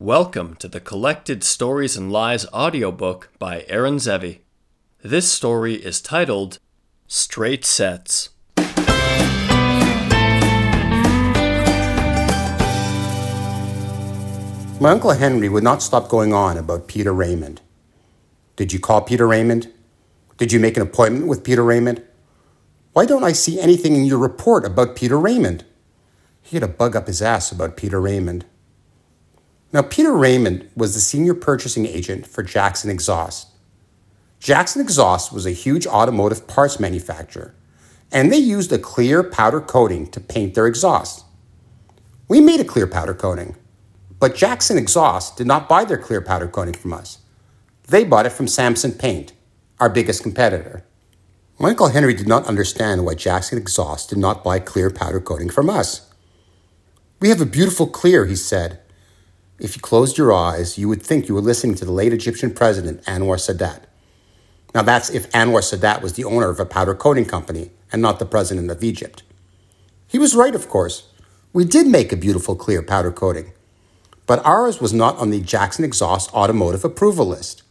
Welcome to the Collected Stories and Lies audiobook by Aaron Zevy. This story is titled Straight Sets. My Uncle Henry would not stop going on about Peter Raymond. Did you call Peter Raymond? Did you make an appointment with Peter Raymond? Why don't I see anything in your report about Peter Raymond? He had a bug up his ass about Peter Raymond. Now, Peter Raymond was the senior purchasing agent for Jackson Exhaust. Jackson Exhaust was a huge automotive parts manufacturer, and they used a clear powder coating to paint their exhaust. We made a clear powder coating, but Jackson Exhaust did not buy their clear powder coating from us. They bought it from Samson Paint, our biggest competitor. Uncle Henry did not understand why Jackson Exhaust did not buy clear powder coating from us. We have a beautiful clear, he said if you closed your eyes, you would think you were listening to the late Egyptian president, Anwar Sadat. Now, that's if Anwar Sadat was the owner of a powder coating company and not the president of Egypt. He was right, of course. We did make a beautiful clear powder coating, but ours was not on the Jackson Exhaust automotive approval list.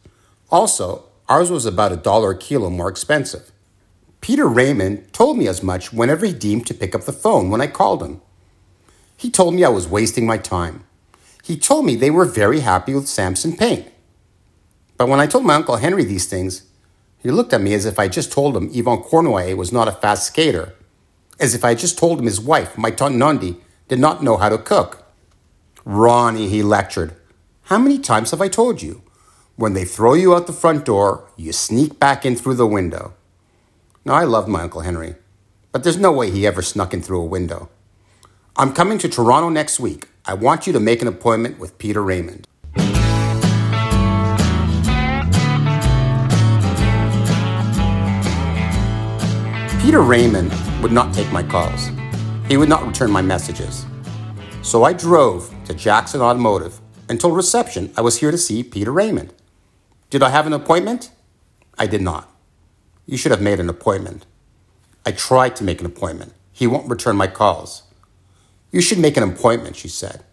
Also, ours was about a dollar a kilo more expensive. Peter Raymond told me as much whenever he deemed to pick up the phone when I called him. He told me I was wasting my time. He told me they were very happy with Samson Paint. But when I told my Uncle Henry these things, he looked at me as if I just told him Yvon Cournoyer was not a fast skater, as if I just told him his wife, my Tante Nondi, did not know how to cook. Ronnie, he lectured, how many times have I told you? When they throw you out the front door, you sneak back in through the window. Now, I love my Uncle Henry, but there's no way he ever snuck in through a window. I'm coming to Toronto next week. I want you to make an appointment with Peter Raymond. Peter Raymond would not take my calls. He would not return my messages. So I drove to Jackson Automotive and told reception I was here to see Peter Raymond. Did I have an appointment? I did not. You should have made an appointment. I tried to make an appointment. He won't return my calls. You should make an appointment, she said.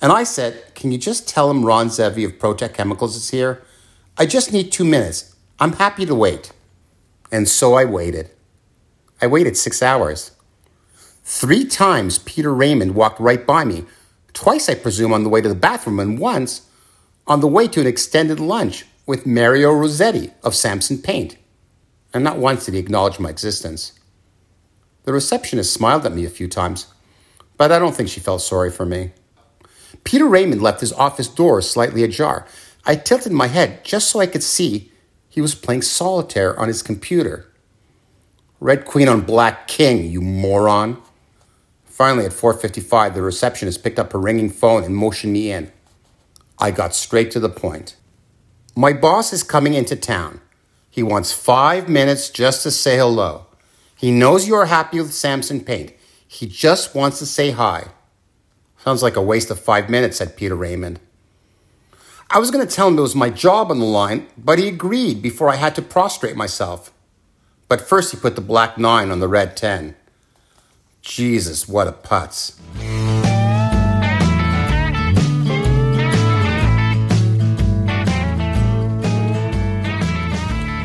And I said, Can you just tell him Ron Zevy of Protect Chemicals is here? I just need two minutes. I'm happy to wait. And so I waited. I waited six hours. Three times Peter Raymond walked right by me, twice, I presume, on the way to the bathroom, and once on the way to an extended lunch with Mario Rossetti of Samson Paint. And not once did he acknowledge my existence. The receptionist smiled at me a few times but I don't think she felt sorry for me. Peter Raymond left his office door slightly ajar. I tilted my head just so I could see he was playing solitaire on his computer. Red Queen on Black King, you moron. Finally, at 4:55, the receptionist picked up her ringing phone and motioned me in. I got straight to the point. My boss is coming into town. He wants five minutes just to say hello. He knows you are happy with Samson Paint. He just wants to say hi. Sounds like a waste of five minutes, said Peter Raymond. I was going to tell him it was my job on the line, but he agreed before I had to prostrate myself. But first, he put the black nine on the red 10. Jesus, what a putz.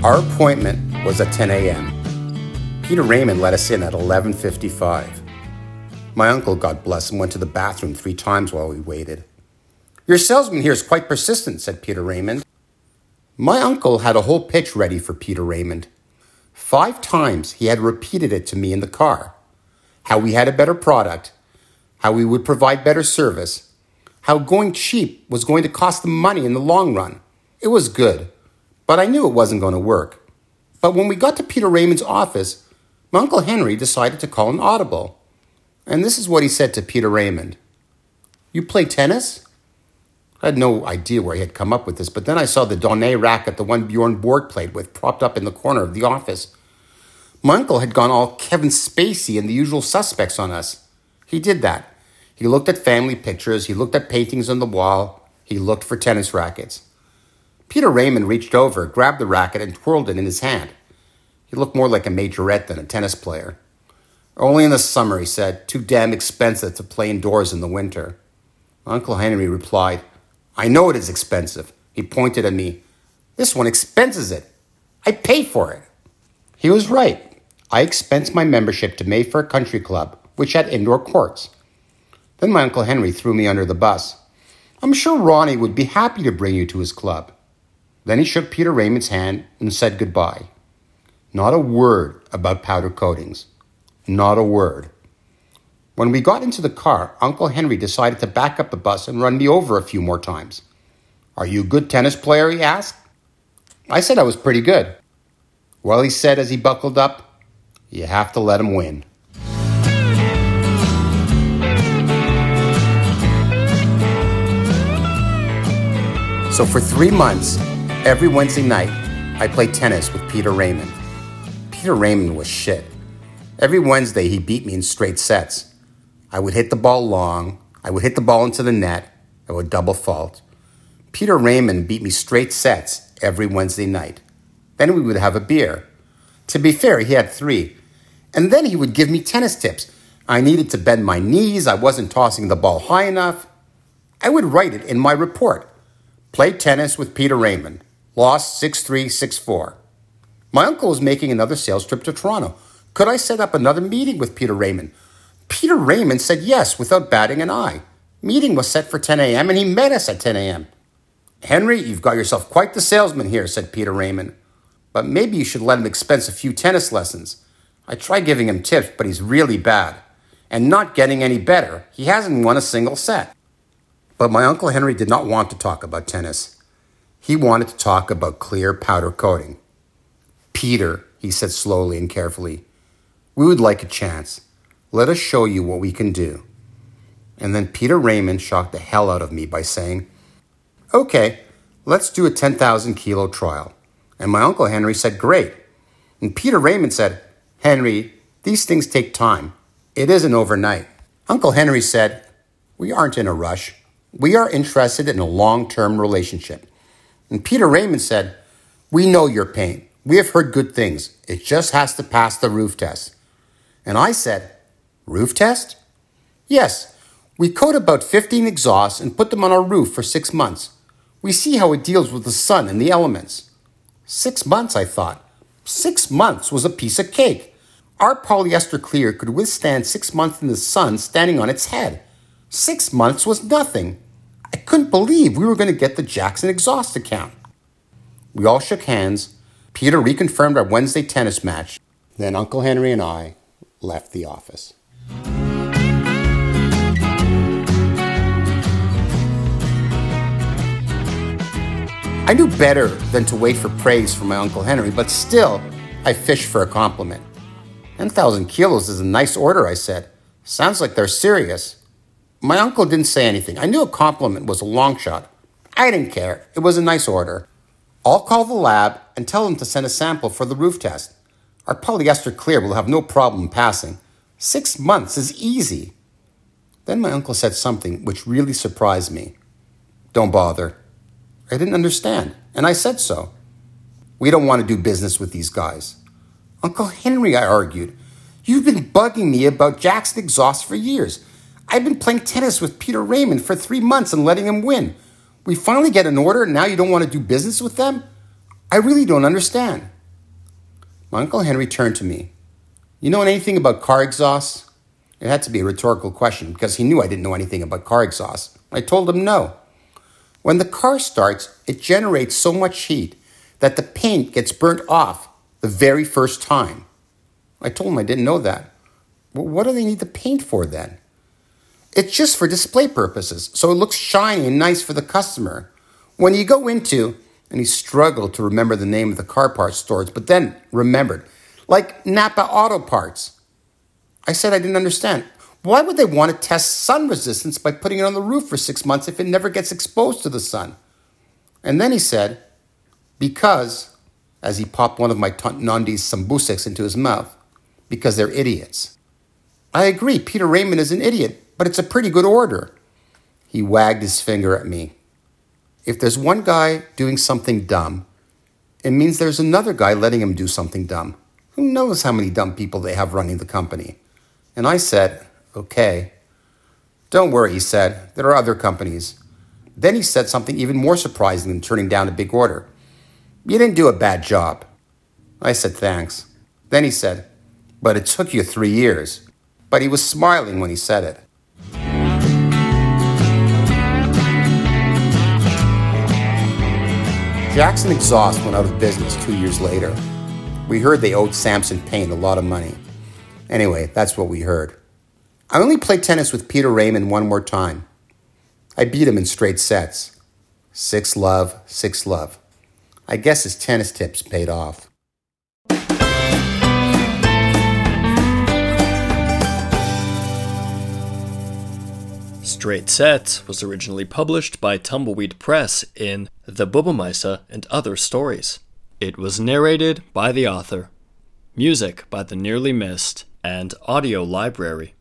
Our appointment was at 10 a.m. Peter Raymond let us in at 11:55. My uncle, God bless him, went to the bathroom three times while we waited. Your salesman here is quite persistent, said Peter Raymond. My uncle had a whole pitch ready for Peter Raymond. Five times he had repeated it to me in the car how we had a better product, how we would provide better service, how going cheap was going to cost them money in the long run. It was good, but I knew it wasn't going to work. But when we got to Peter Raymond's office, my Uncle Henry decided to call an audible. And this is what he said to Peter Raymond You play tennis? I had no idea where he had come up with this, but then I saw the Donnay racket, the one Bjorn Borg played with, propped up in the corner of the office. My uncle had gone all Kevin Spacey and the usual suspects on us. He did that. He looked at family pictures, he looked at paintings on the wall, he looked for tennis rackets. Peter Raymond reached over, grabbed the racket, and twirled it in his hand. He looked more like a majorette than a tennis player. Only in the summer, he said. Too damn expensive to play indoors in the winter. Uncle Henry replied, I know it is expensive. He pointed at me. This one expenses it. I pay for it. He was right. I expensed my membership to Mayfair Country Club, which had indoor courts. Then my Uncle Henry threw me under the bus. I'm sure Ronnie would be happy to bring you to his club. Then he shook Peter Raymond's hand and said goodbye. Not a word about powder coatings. Not a word. When we got into the car, Uncle Henry decided to back up the bus and run me over a few more times. Are you a good tennis player? he asked. I said I was pretty good. Well, he said as he buckled up, you have to let him win. So for three months, every Wednesday night, I played tennis with Peter Raymond. Peter Raymond was shit. Every Wednesday, he beat me in straight sets. I would hit the ball long, I would hit the ball into the net, I would double fault. Peter Raymond beat me straight sets every Wednesday night. Then we would have a beer. To be fair, he had three. And then he would give me tennis tips. I needed to bend my knees, I wasn't tossing the ball high enough. I would write it in my report. Played tennis with Peter Raymond. Lost 6 3, 6 4. My uncle was making another sales trip to Toronto. Could I set up another meeting with Peter Raymond? Peter Raymond said yes without batting an eye. Meeting was set for 10 a.m. and he met us at 10 a.m. Henry, you've got yourself quite the salesman here, said Peter Raymond. But maybe you should let him expense a few tennis lessons. I tried giving him tips, but he's really bad. And not getting any better. He hasn't won a single set. But my Uncle Henry did not want to talk about tennis. He wanted to talk about clear powder coating. Peter, he said slowly and carefully, we would like a chance. Let us show you what we can do. And then Peter Raymond shocked the hell out of me by saying, Okay, let's do a 10,000 kilo trial. And my Uncle Henry said, Great. And Peter Raymond said, Henry, these things take time. It isn't overnight. Uncle Henry said, We aren't in a rush. We are interested in a long term relationship. And Peter Raymond said, We know your pain. We have heard good things. It just has to pass the roof test. And I said, Roof test? Yes, we coat about 15 exhausts and put them on our roof for six months. We see how it deals with the sun and the elements. Six months, I thought. Six months was a piece of cake. Our polyester clear could withstand six months in the sun standing on its head. Six months was nothing. I couldn't believe we were going to get the Jackson exhaust account. We all shook hands. Peter reconfirmed our Wednesday tennis match. Then Uncle Henry and I left the office. I knew better than to wait for praise from my Uncle Henry, but still, I fished for a compliment. 10,000 kilos is a nice order, I said. Sounds like they're serious. My uncle didn't say anything. I knew a compliment was a long shot. I didn't care. It was a nice order. I'll call the lab and tell them to send a sample for the roof test. Our polyester clear will have no problem passing. Six months is easy. Then my uncle said something which really surprised me. Don't bother. I didn't understand, and I said so. We don't want to do business with these guys. Uncle Henry, I argued, you've been bugging me about Jackson Exhaust for years. I've been playing tennis with Peter Raymond for three months and letting him win. We finally get an order, and now you don't want to do business with them? I really don't understand. My Uncle Henry turned to me. You know anything about car exhausts? It had to be a rhetorical question because he knew I didn't know anything about car exhausts. I told him no. When the car starts, it generates so much heat that the paint gets burnt off the very first time. I told him I didn't know that. Well, what do they need the paint for then? It's just for display purposes, so it looks shiny and nice for the customer. When you go into, and he struggled to remember the name of the car parts stores, but then remembered, like Napa Auto Parts. I said I didn't understand. Why would they want to test sun resistance by putting it on the roof for six months if it never gets exposed to the sun? And then he said, because, as he popped one of my Nandi's sambusiks into his mouth, because they're idiots. I agree, Peter Raymond is an idiot, but it's a pretty good order. He wagged his finger at me. If there's one guy doing something dumb, it means there's another guy letting him do something dumb. Who knows how many dumb people they have running the company? And I said, Okay. Don't worry, he said. There are other companies. Then he said something even more surprising than turning down a big order. You didn't do a bad job. I said, Thanks. Then he said, But it took you three years. But he was smiling when he said it. Jackson Exhaust went out of business two years later. We heard they owed Samson Paint a lot of money. Anyway, that's what we heard. I only played tennis with Peter Raymond one more time. I beat him in straight sets. Six love, six love. I guess his tennis tips paid off. Straight Sets was originally published by Tumbleweed Press in The Bubblemaisa and Other Stories. It was narrated by the author. Music by The Nearly Missed and Audio Library.